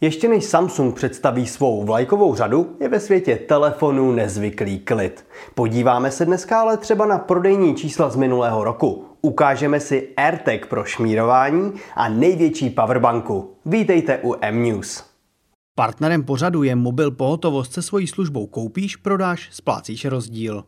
Ještě než Samsung představí svou vlajkovou řadu, je ve světě telefonů nezvyklý klid. Podíváme se dneska ale třeba na prodejní čísla z minulého roku. Ukážeme si AirTag pro šmírování a největší powerbanku. Vítejte u M-News. Partnerem pořadu je mobil pohotovost se svojí službou koupíš, prodáš, splácíš rozdíl.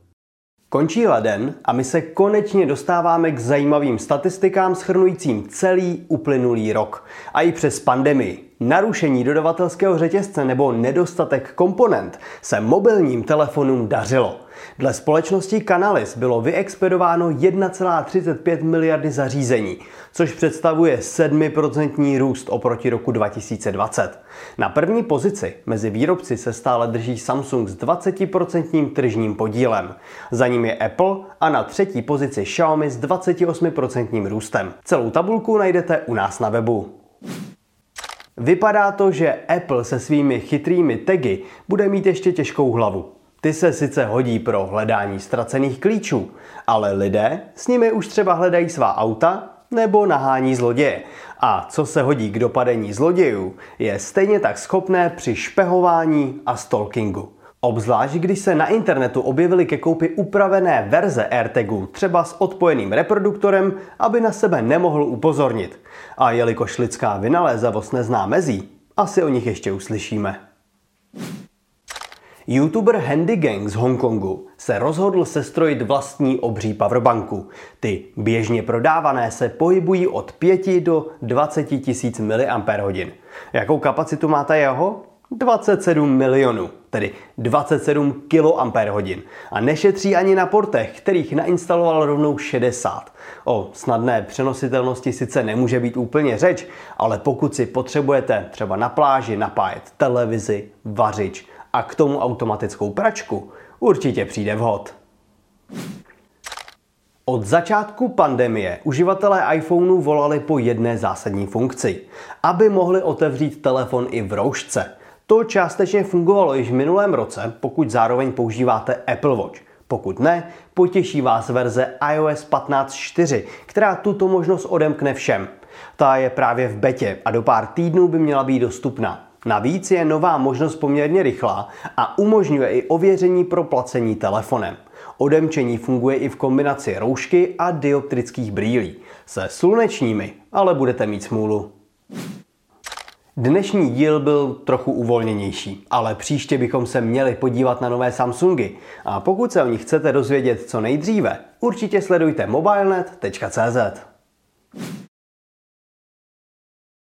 Končí leden a my se konečně dostáváme k zajímavým statistikám schrnujícím celý uplynulý rok. A i přes pandemii, narušení dodavatelského řetězce nebo nedostatek komponent se mobilním telefonům dařilo. Dle společnosti Canalis bylo vyexpedováno 1,35 miliardy zařízení, což představuje 7% růst oproti roku 2020. Na první pozici mezi výrobci se stále drží Samsung s 20% tržním podílem. Za ním je Apple a na třetí pozici Xiaomi s 28% růstem. Celou tabulku najdete u nás na webu. Vypadá to, že Apple se svými chytrými tagy bude mít ještě těžkou hlavu. Ty se sice hodí pro hledání ztracených klíčů, ale lidé s nimi už třeba hledají svá auta nebo nahání zloděje. A co se hodí k dopadení zlodějů, je stejně tak schopné při špehování a stalkingu. Obzvlášť, když se na internetu objevily ke koupi upravené verze AirTagu, třeba s odpojeným reproduktorem, aby na sebe nemohl upozornit. A jelikož lidská vynalézavost nezná mezí, asi o nich ještě uslyšíme. YouTuber Handy Gang z Hongkongu se rozhodl sestrojit vlastní obří powerbanku. Ty běžně prodávané se pohybují od 5 do 20 tisíc mAh. Jakou kapacitu má ta jeho? 27 milionů, tedy 27 kAh. A nešetří ani na portech, kterých nainstaloval rovnou 60. O snadné přenositelnosti sice nemůže být úplně řeč, ale pokud si potřebujete třeba na pláži napájet televizi, vařič a k tomu automatickou pračku, určitě přijde vhod. Od začátku pandemie uživatelé iPhoneu volali po jedné zásadní funkci, aby mohli otevřít telefon i v roušce. To částečně fungovalo již v minulém roce, pokud zároveň používáte Apple Watch. Pokud ne, potěší vás verze iOS 15.4, která tuto možnost odemkne všem. Ta je právě v betě a do pár týdnů by měla být dostupná. Navíc je nová možnost poměrně rychlá a umožňuje i ověření pro placení telefonem. Odemčení funguje i v kombinaci roušky a dioptrických brýlí. Se slunečními ale budete mít smůlu. Dnešní díl byl trochu uvolněnější, ale příště bychom se měli podívat na nové Samsungy. A pokud se o nich chcete dozvědět co nejdříve, určitě sledujte mobilenet.cz.